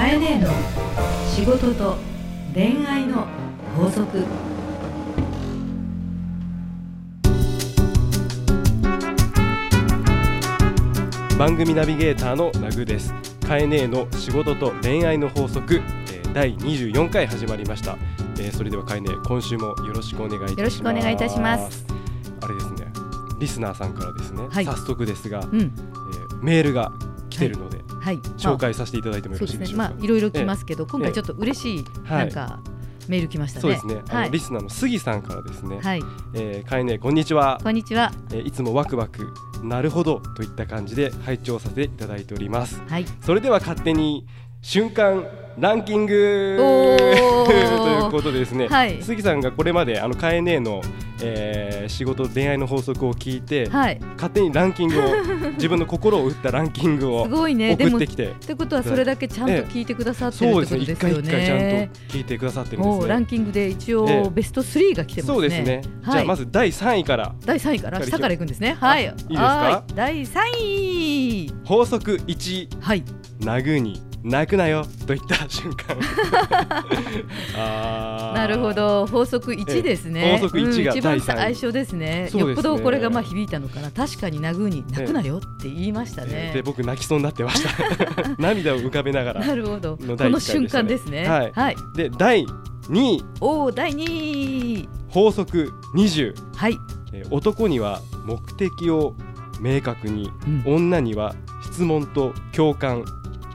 かえねえの仕事と恋愛の法則。番組ナビゲーターのナグです。カエネーの仕事と恋愛の法則、えー、第24回始まりました、えー、それではカエネー今週もよろしくお願いいたします。よろしくお願いいたします。あれですね。リスナーさんからですね、はい。早速ですが、うん。えーメールが来てるので、はい。紹介させていただいてもよろしいでしょうか、まあいろいろ来ますけど、今え。え回ちょっと嬉しいはいなんかメール来ましたね、そうですね、あのはい。リスナーの杉さんからですね、はい。えー、カエネーこんにちは、こんにちは。えーいつもワクワクなるほどといった感じで拝聴させていただいております。はい。それでは勝手に瞬間ランキング ということでですね、はい。杉さんがこれまであのカエネーの、えー仕事恋愛の法則を聞いて、はい。勝手にランキングを 自分の心を打ったランキングをすごいね。でもって送っきて、てことはそれだけちゃんと聞いてくださってるそうってですね。一回一回ちゃんねと聞いてくださってるんですね。もうランキングで一ええ。応ベスト3が来てますね。そうですね、じゃはい。あまず第3位から。第3位から？下からいくんですね。はい。いいですか？はい。第3位。法則1はい。殴に泣くなよといった瞬間。なるほど。法則1ですね、ええ法則1がうん一番最初ですね。ね。よっぽどこれがまあ響いたのかな。確かに殴に泣くなよって言いましたね、で僕泣きそうになってました。涙を浮かべながら。なるほど。この瞬間ですね。はい。はい、で第2位。おお第2位。法則20、はい、えー男には目的を明確に。うん。女には質問と共感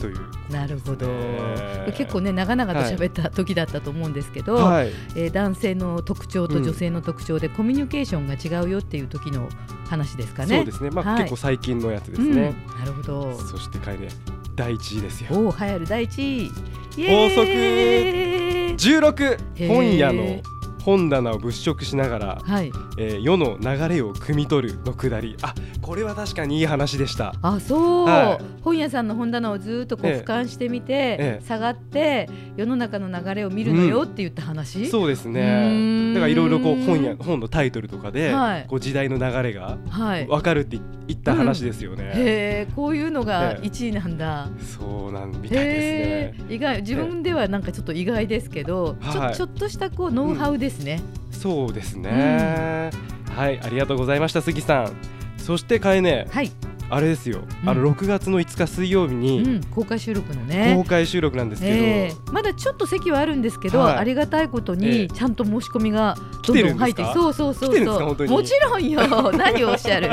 という。なるほど、えー結構ね長々と喋った時だったと思うんですけど、はい。えー男性の特徴うんと女性の特徴でコミュニケーションが違うよっていう時の話ですかね。そうですね。まあ、はい。結構最近のやつですうん。ね、なるほど。そしてかいね第1位ですよ。おお、流行る第一位。イ法エーイ。16へー。本屋の本棚を物色しながら、はい。えー世の流れを汲み取るのくだり。あこれは確かにいい話でした。あ、そう、はい。本屋さんの本棚をずっとこうええ。俯瞰してみて、ええ。下がって世の中の流れを見るのよって言った話？そうですうーん。ねだからいろいろこう本や本のタイトルとかで、はい。こう時代の流れがはい。分かるって言った話ですよね、へえ、こういうのがええ。1位なんだ。そうなんみたいですへねえ。意外自分ではなんかちょっと意外ですけど、はいちょちょっとしたこうノウハウですね。そうですね、はいありがとうございました杉さん。そしてかえねはい、あれですよ、うん。あの6月の5日水曜日うにん、公開収録のね。公開収録なんですけど、ええ。まだちょっと席はあるんですけど、はい。ありがたいことえにえちゃんと申し込みが来どんどん入ってそうそうそうそう。もちろんよ。何をおっしゃる。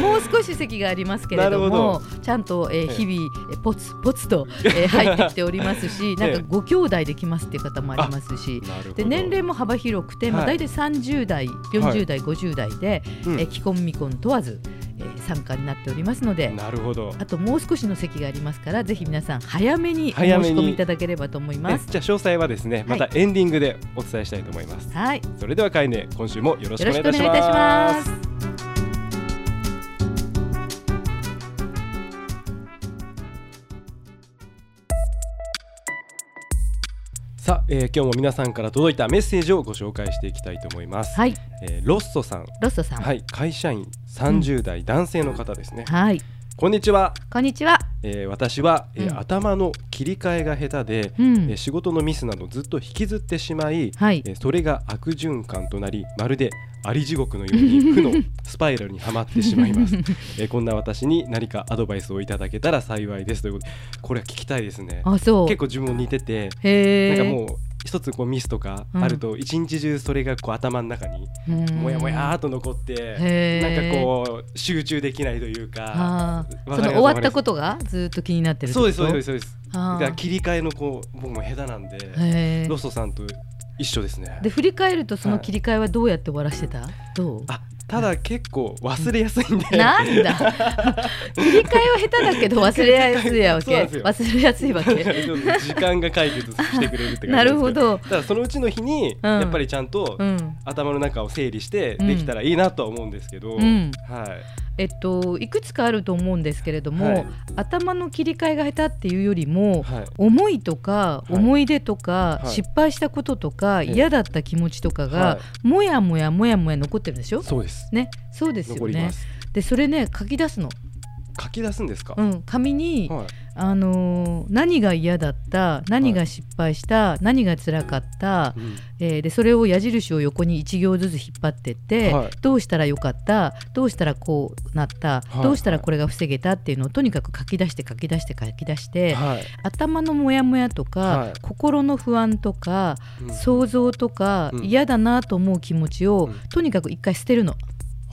もう少し席がありますけれどもほちゃんと、えーええ。日々えポツポツと、えー 入ってきておりますしなんかええご兄弟で来ますっていう方もありますし。で年齢も幅広くて、まあ、はい。大体30代40代、50代で、うん。えー既婚未婚問わず、えー参加になっておりますのでなるほど。あともう少しの席がありますからぜひ皆さん早めにお申し早めに込みいただければと思います。ねじゃあ詳細はですねまたエンディングでお伝えしたいと思います、はい、それではかえね今週もよろしよくお願いいたします。さあ、えー今日も皆さんから届いたメッセージをご紹介していきたいと思います、はい、えーロッソさん。ロストさん。はい会社員30代男性の方ですね、はい、こんにちは、こんにちは。えー私は、えーうん。頭の切り替えが下手で、うん。えー仕事のミスなどずっと引きずってしまい、はい。えーそれが悪循環となりまるであり地獄のように 負のスパイラルにはまってしまいます、えーこんな私に何かアドバイスをいただけたら幸いですということでこれは聞きたいですね。あ、そう。結構自分も似てて。なんかもう一つこうミスとかあると一日中それがこう頭の中にうん。もやもやーっと残ってなんかこう集中できないというかその終わったことがずっと気になってる。そうですそうですそうです。だから切り替えのこう僕も下手なんでロストさんと一緒ですね。で振り返るとその切り替えはどうやって終わらしてた？どう？あただ結構忘れやすいんで。なんだ。切り替えは下手だけど忘れやすいわけ。忘れやすいわけ。時間が解決してくれるって感じなるほど。ただそのうちの日にうん。やっぱりちゃんとうん。頭の中を整理してうん。できたらいいなとは思うんですけど、うん。はいえっといくつかあると思うんですけれども、はい。頭の切り替えが下手っていうよりも、はい。思いとかい。思い出とか、はい。失敗したこととか、ええ。嫌だった気持ちとかが、はもやもやもやもや残ってるでしょ？そうです。ね。そうですよね。でそれね書き出すの、書き出すんですか、うん、紙に、はいあのー何が嫌だった何が失敗した、何が辛かった、うん。えーでそれを矢印を横に1行ずつ引っ張ってって、はい。どうしたらよかったどうしたらこうなった、はい。どうしたらこれが防げたっていうのをとにかく書き出して書き出して書き出して、はい。頭のモヤモヤとか、はい。心の不安とか、うん。想像とか、うん。嫌だなと思う気持ちを、うん。とにかく一回捨てるの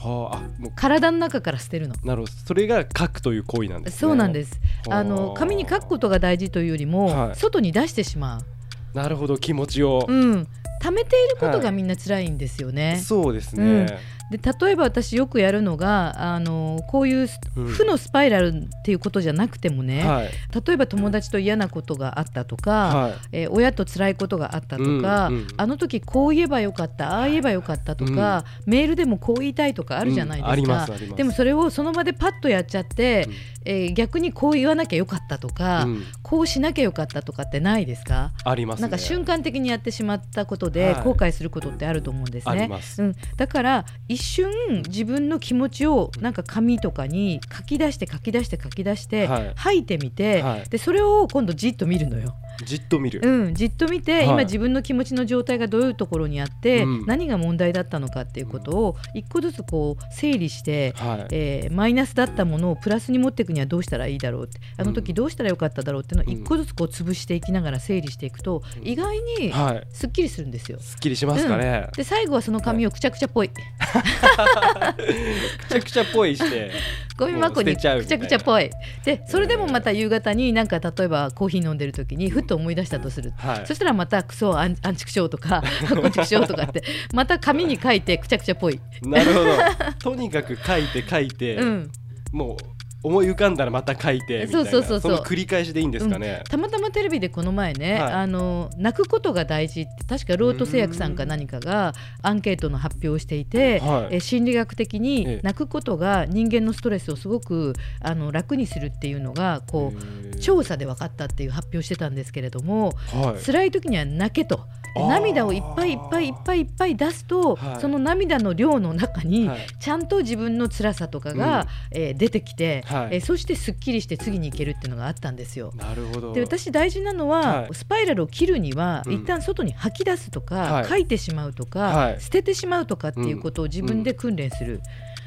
はああもう。体の中から捨てるの。なるほど。それが書くという行為なんですね。そうなんです。あ。のはあ紙に書くことが大事というよりも、はい。外に出してしまう、なるほど。気持ちを、うん、溜めていることはいがみんな辛いんですよね。そうですね、うんで例えば私よくやるのがあのこういううん。負のスパイラルっていうことじゃなくてもね、はい。例えば友達と嫌なことがあったとか、はい。えー親と辛いことがあったとか、うんうんあの時こう言えばよかったああ言えばよかったとか、メールでもこう言いたいとかあるじゃないですか。うんありますあります。でもそれをその場でパッとやっちゃって、うん。えー逆にこう言わなきゃよかったとか、うん。こうしなきゃよかったとかってないですか？ありますね。なんか瞬間的にやってしまったことではい。後悔することってあると思うんですね。あります。うん、だから一瞬自分の気持ちをなんか紙とかに書き出して書き出して書き出してはい。吐いてみて、はい。でそれを今度じっと見るのよ。じっと見る、うん、じっと見て、はい。今自分の気持ちの状態がどういうところにあって、うん。何が問題だったのかっていうことを一個ずつこう整理して、はい。えーマイナスだったものをプラスに持っていくにはどうしたらいいだろうってあの時どうしたらよかっただろうっていうのを一個ずつこう潰していきながら整理していくと、うん意外にはい。すっきりするんですよ。すっきりしますかね、で最後はその紙をくちゃくちゃっぽい、くちゃくちゃっぽいしてゴミ箱にくちゃくちゃっぽい。でそれでもまた夕方になんか例えばコーヒー飲んでる時にふっと思い出したとする、はい。そしたらまたクソアンアンチクショーとかコンチクショーとかって また紙に書いてくちゃくちゃっぽい、なるほど。とにかく書いて書いて、うん、もう思い浮かんだらまた書いてみたいな。そうそうそうそう。の繰り返しでいいんですかね、たまたまテレビでこの前ね、はい。あの泣くことが大事って確かロート製薬さんか何かがアンケートの発表をしていて、はい。え心理学的えにえ泣くことが人間のストレスをすごくあの楽にするっていうのがこう調査で分かったっていう発表してたんですけれども、はい。辛い時には泣けと。涙をいっぱいいっぱいいっぱいいっぱい出すと、はい。その涙の量の中に、はい。ちゃんと自分の辛さとかが、えー出てきて、はい。えーそしてすっきりして次に行けるっていうのがあったんですよ。なるほど。で私大事なのは、はい。スパイラルを切るには、うん。一旦外に吐き出すとか、はい。書いてしまうとか、はい。捨ててしまうとかっていうことを自分で訓練する、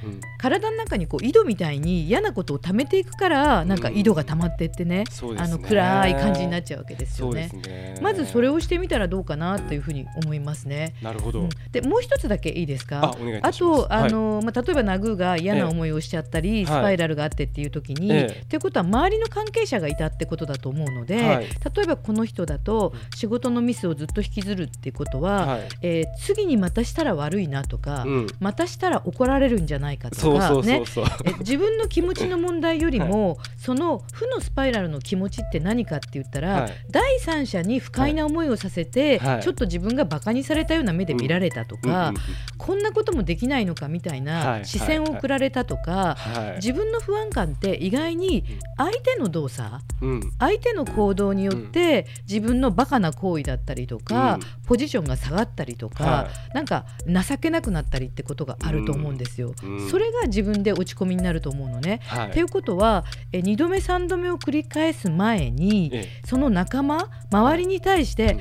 うん。体の中にこう井戸みたいに嫌なことを溜めていくからなんか井戸が溜まってってね,、そうですね。あの暗い感じになっちゃうわけですよね。す。ね。まずそれをしてみたらどうかなというふうに思いますね。なるほど、うん。でもう一つだけいいですあかお願いいたします。とあの、まあ、例えばナグーが嫌な思いをしちゃったり、えスパイラルがあってっていう時に、ええ。ということは周りの関係者がいたってことだと思うので、はい。例えばこの人だと仕事のミスをずっと引きずるっていうことは、はい。えー次にまたしたら悪いなとか、うん。またしたら怒られるんじゃないかとかそうそうそねうそう、え自分の気持ちの問題よりも、その負のスパイラルの気持ちって何かって言ったら、はい。第三者に不快な思いをさせて、はい。ちょっと自分がバカにされたような目で見られたとか、うんうんうんこんなこともできないのかみたいはない。視線を送られたとか、はい。自分の不安感って意外に相手の動作うん。相手の行動によって自分のバカな行為だったりとか、うん。ポジションが下がったりとか、はなんか情けなくなったりってことがあると思うんですよ。うん。それが自分で落ち込みになると思うのね。はい。っていうことはえ2度目3度目を繰り返す前にえその仲間周りに対して、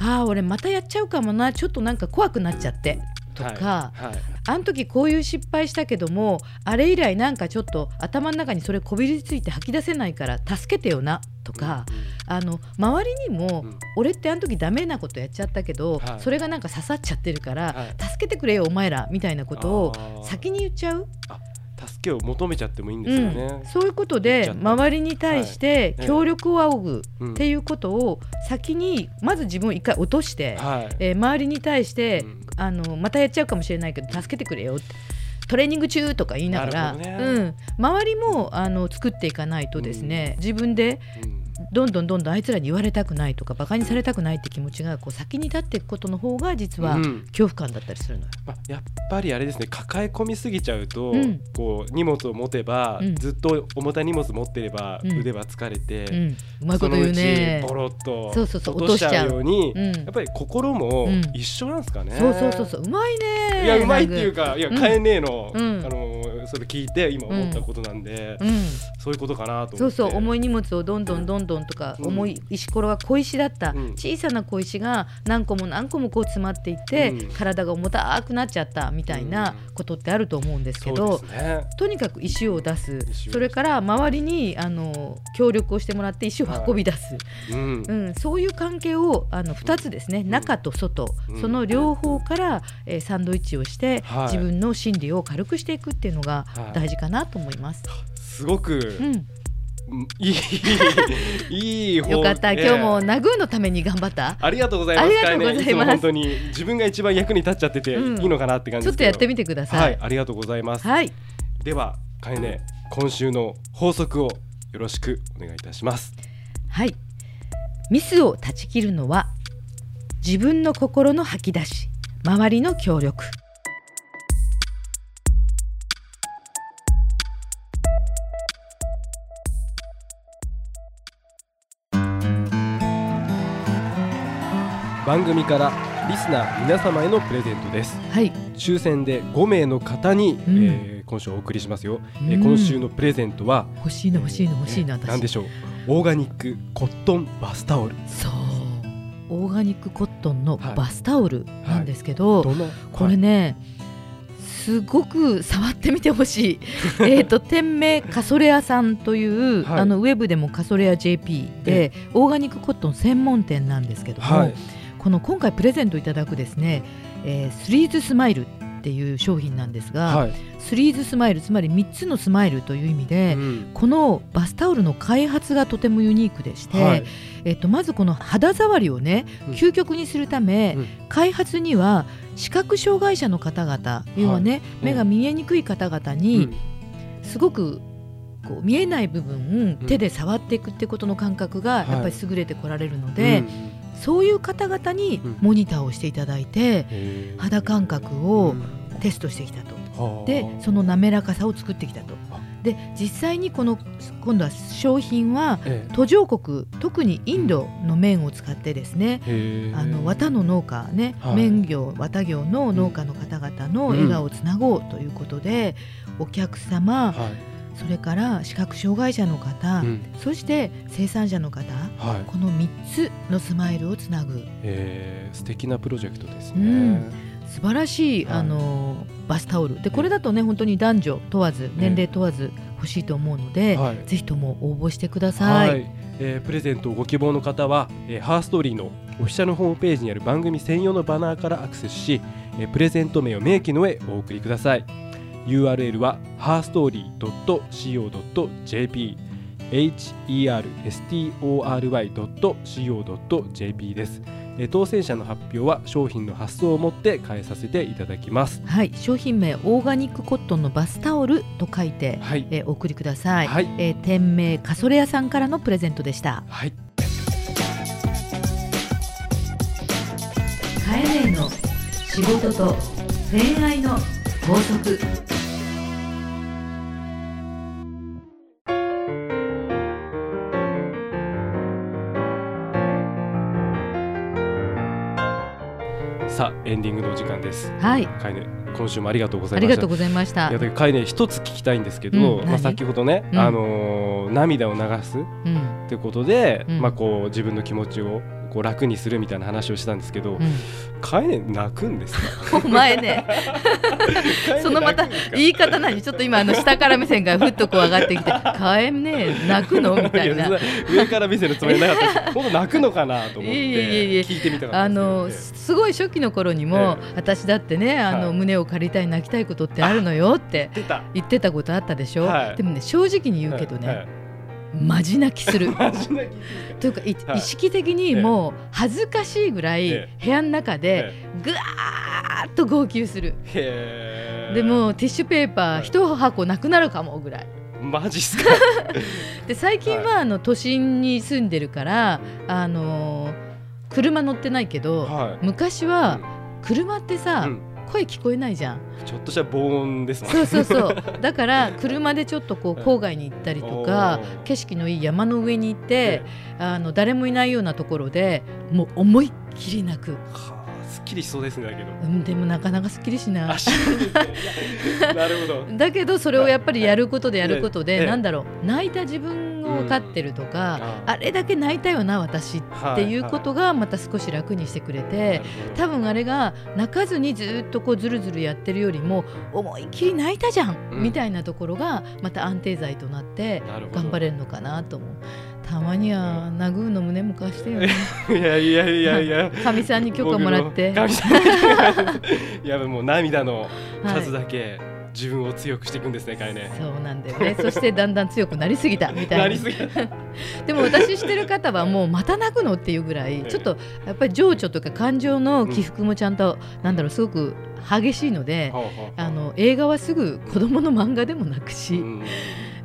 ああ俺またやっちゃうかもなちょっとなんか怖くなっちゃってとか、はいはい。あの時こういう失敗したけどもあれ以来なんかちょっと頭の中にそれこびりついて吐き出せないから助けてよなとか、あの周りにも、うん。うん俺ってあの時ダメなことやっちゃったけど、はい。それがなんか刺さっちゃってるから、はい。助けてくれよお前らみたいなことを先に言っちゃう、助けを求めちゃってもいいんですようん。ね、そういうことで周りに対して協力を仰ぐうん。っていうことを先にまず自分を一回落として、はい。えー周りに対して、うん。あのまたやっちゃうかもしれないけど助けてくれよってトレーニング中とか言いながら、ね。うん、周りもあの作っていかないとですね、自分でうんどんどんどんどんあいつらに言われたくないとかバカにされたくないって気持ちがこう先に立っていくことの方が実はうん。恐怖感だったりするのよ。まあ、やっぱりあれですね抱え込みすぎちゃうと、うん。こう荷物を持てば、うん。ずっと重たい荷物持ってれば、うん。腕は疲れて、うん、うまいこと言うね。ボロッとそうそうそう落としちゃうようにう。ん。やっぱり心もうん。一緒なんですかね、そうそうそうそううまいねいやうまいっていうかいやうんカエネの、うん。あのそれ聞いて今思ったことなんで、うん。そういうことかなとそうそう重い荷物をどんどんどんどんとか、うん。重い石ころが小石だった、うん。小さな小石が何個も何個もこう詰まっていって、うん。体が重たくなっちゃったみたいなことってあると思うんですけど、ね。とにかく石を出す。それから周りにあの協力をしてもらって石を運び出す、うん。うん、そういう関係をあの2つですね、中と外、うん。その両方から、えーサンドイッチをして、はい。自分の心理を軽くしていくっていうのがはい大事かなと思います。すごく、うん、うんいいいい方よかった、ええ今日もナグーのために頑張った。ありがとうございます。ありがとうございます本当に自分が一番役に立っちゃってていうんいのかなって感じ。ちょっとやってみてくださ。はいい、ありがとうございます。はい、では、かえね、今週の法則をよろしくお願いいたします。はい。ミスを断ち切るのは自分の心の吐き出し、周りの協力。番組からリスナー皆様へのプレゼントです。はい、抽選で5名の方に、うんえー今週お送りしますよ。えうんー今週のプレゼントは欲しいの欲しいの欲しいの、私。えーなんでしょう。オーガニックコットンバスタオル。そう。オーガニックコットンのはいバスタオルなんですけど、どの？これね、すごく触ってみてほしい。えっと店名カソレアさんという、はい。あのウェブでもカソレア JP でオーガニックコットン専門店なんですけども、はい。この今回プレゼントいただくですね、えースリーズスマイルっていう商品なんですが、はい。スリーズスマイルつまり3つのスマイルという意味で、うん。このバスタオルの開発がとてもユニークでして、はい。えっと、まずこの肌触りをねうん。究極にするため、うん。開発には視覚障害者の方々要はね、うん。目が見えにくい方々うにん。すごくこう見えない部分、うん。手で触っていくってことの感覚がはい。やっぱり優れてこられるので、うん。そういう方々にうん。モニターをしていただいて、肌感覚をテストしてきたと。はあ。でその滑らかさを作ってきたと。あ。で実際にこの今度は商品はええ。途上国特にインドの綿を使ってですね、へーあの綿の農家ね、はい。綿業綿業の農家の方々の笑顔をつなごうということで、お客様はい。それから視覚障害者の方、うん。そして生産者の方はい。この3つのスマイルをつなぐ。えー素敵なプロジェクトですね。うん素晴らしい、はい。あのバスタオル。でこれだとね本当に男女問わず年齢問わず欲しいと思うので、はい。ぜひとも応募してください。はい、えープレゼントをご希望の方は、えーハーストーリーのオフィシャルホームページにある番組専用のバナーからアクセスし、えープレゼント名を明記の上お送りください。URL は herstory.co.jp herstory.co.jp です、えー当選者の発表は商品の発送をもって返させていただきます。はい、商品名オーガニックコットンのバスタオルと書いて、はい。えーお送りください。はい。えー店名カソレアさんからのプレゼントでした。はい。カエネの仕事と恋愛の法則エンディングのお時間です。はい、かいね今週もありがとうございました。ありがとうございました。いや。だかいね一つ聞きたいんですけど、まあ、うん何？先ほどね、うん。あのー涙を流すっうん、てことで、うん。まあ、こう自分の気持ちをこう楽にするみたいな話をしたんですけど、うかいね泣くんですか？ん、お前ね、そのまた言い方何ちょっと今あの下から目線がふっとこう上がってきて、かえね泣くの？みたいな。上から見せるつもりなかった本当泣くのかなと思って聞いてみたあのすごい初期の頃にも、え私だってねあの、はい。胸を借りたい泣きたいことってあるのよって言ってた。ことあったでしょ、はい。でもね正直に言うけどね、はいはいマジ泣きする。というかいはい。意識的にもう恥ずかしいぐらいえ部屋の中でぐわーっと号泣する。でもティッシュペーパはい。ー一箱なくなるかもぐらい。マジっすか？で最近はあの都心に住んでるからあのー車乗ってないけどはい。昔は車ってさ、うん声聞こえないじゃん。ちょっとした防音ですもんそうそうそう。だから車でちょっとこう郊外に行ったりとか景色のいい山の上に行ってあの誰もいないようなところでもう思いっきり泣く。はあすっきりしそうですねだけど。うん、でもなかなかすっきりしない。なるほど。だけどそれをやっぱりやることでやることええ。でなんだろう。泣いた自分を分かってるとか、うんあれだけ泣いたよな私っていうことがまた少し楽にしてくれて、多分あれが泣かずにずっとこうずるずるやってるよりも思いっきり泣いたじゃん、うんみたいなところがまた安定剤となって頑張れるのかなと思う。たまには殴るの胸も貸してよね。いやいやいやいやかみさんに許可もらって。いやもう涙のはい数だけ自分を強くしていくんですね、かいね。そうなんだよね。そしてだんだん強くなりすぎたみたいな。なりすぎ でも私してる方はもうまた泣くのっていうぐらいええちょっとやっぱり情緒とか感情の起伏もちゃんと、なんだろうすごく激しいので、ほうほうほうあの映画はすぐ子供の漫画でも泣くし、うん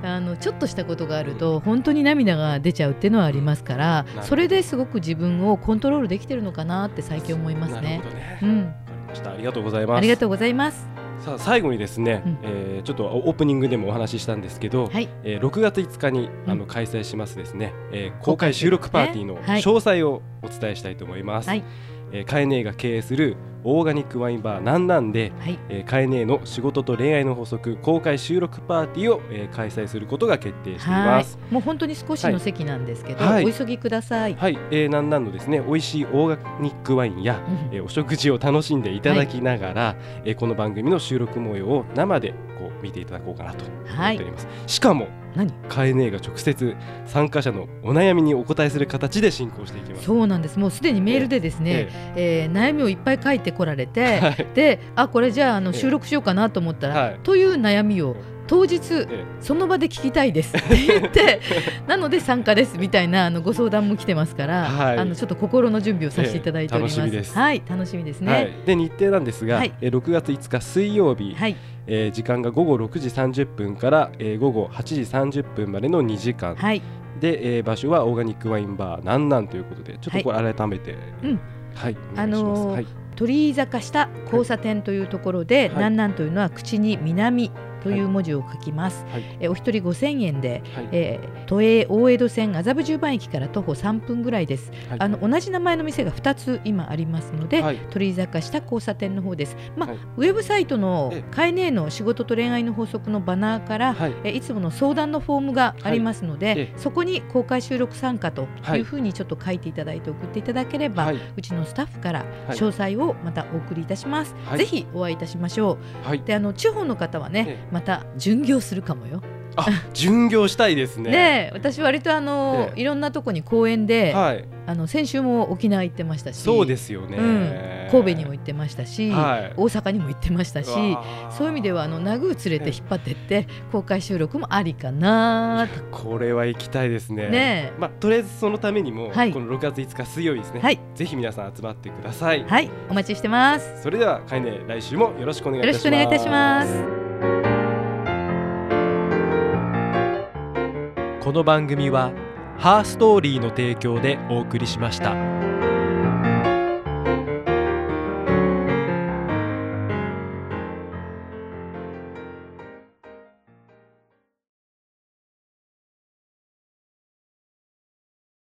あのちょっとしたことがあると本当に涙が出ちゃうっていうのはありますからそれですごく自分をコントロールできてるのかなって最近思いますなるねほ。どね。うん。ありがとうございます。ありがとうございます。さあ最後にですね、うん。えーちょっとオープニングでもお話ししたんですけど、はい、えー6月5日にあのうん開催しますですね、えー公開収録パーティーのはい。詳細をお伝えしたいと思います。はい。えーカエネーが経営するオーガニックワインバーなんなんで、はい、えーカエネーの仕事と恋愛の法則公開収録パーティーを、えー開催することが決定していはい。ます。、もう本当に少しの席なんですけど、はい。お急ぎください。はい、えー、なんなんのですね美味しいオーガニックワインや、うんえーお食事を楽しんでいただきながら、えーこの番組の収録模様を生でこう見ていただこうかなと思はいっております。しかも何？カエネーが直接参加者のお悩みにお答えする形で進行していきます。そうなんです。もうすでにメールでですね、えー悩みをいっぱい書いてこられて、はい。であこれじゃああのええ。収録しようかなと思ったら、はい。という悩みを当日えその場で聞きたいですって 言ってなので参加ですみたいなあのご相談も来てますから、はい。あのちょっと心の準備をさせていただいております。ええ。楽しみですはい楽しみですーはい。ね。、で日程なんですが、はい。えー6月5日水曜日、はい。えー時間が午後6時30分から、えー午後8時30分までの2時間、はい。で、えー場所はオーガニックワインバーなんなんということでちょっとこれ改めて、うん。はい。お願いします、あのーはい鳥居坂下交差点というところで、はい。なんなんというのは口に南という文字を書きます。はい。えお一人5000円で、はい。えー都営大江戸線麻布十番駅から徒歩3分ぐらいです。はい。あの同じ名前の店が2つ今ありますので、はい。鳥居坂下交差点の方です。まあ、はい。ウェブサイトのええ。カエネの仕事と恋愛の法則のバナーから、はい。えいつもの相談のフォームがありますので、そこに公開収録参加とはいいうふうにちょっと書いていただいて送っていただければ、はい。うちのスタッフからはい。詳細をまたお送りいたします。はい。ぜひお会いいたしましょう。はい。であの地方の方はね、ええまた巡業するかもよ。あ巡業したいですね。ねえ私割とあの、ええ。いろんなとこに公園で、はい。あの先週も沖縄行ってましたしそうですよね、うん、神戸にも行ってましたし、はい。大阪にも行ってましたしそういう意味ではあのナグー連れて引っ張ってって公開収録もありかな。とこれは行きたいですね。ねまあとりあえずそのためにも、はい。この6月5日水曜日ですね、はい。ぜひ皆さん集まってください、はい。お待ちしてます。それではかいね来週もよろしくお願いいよたします。ろしくお願いいたしますこの番組はハーストーリーの提供でお送りしました。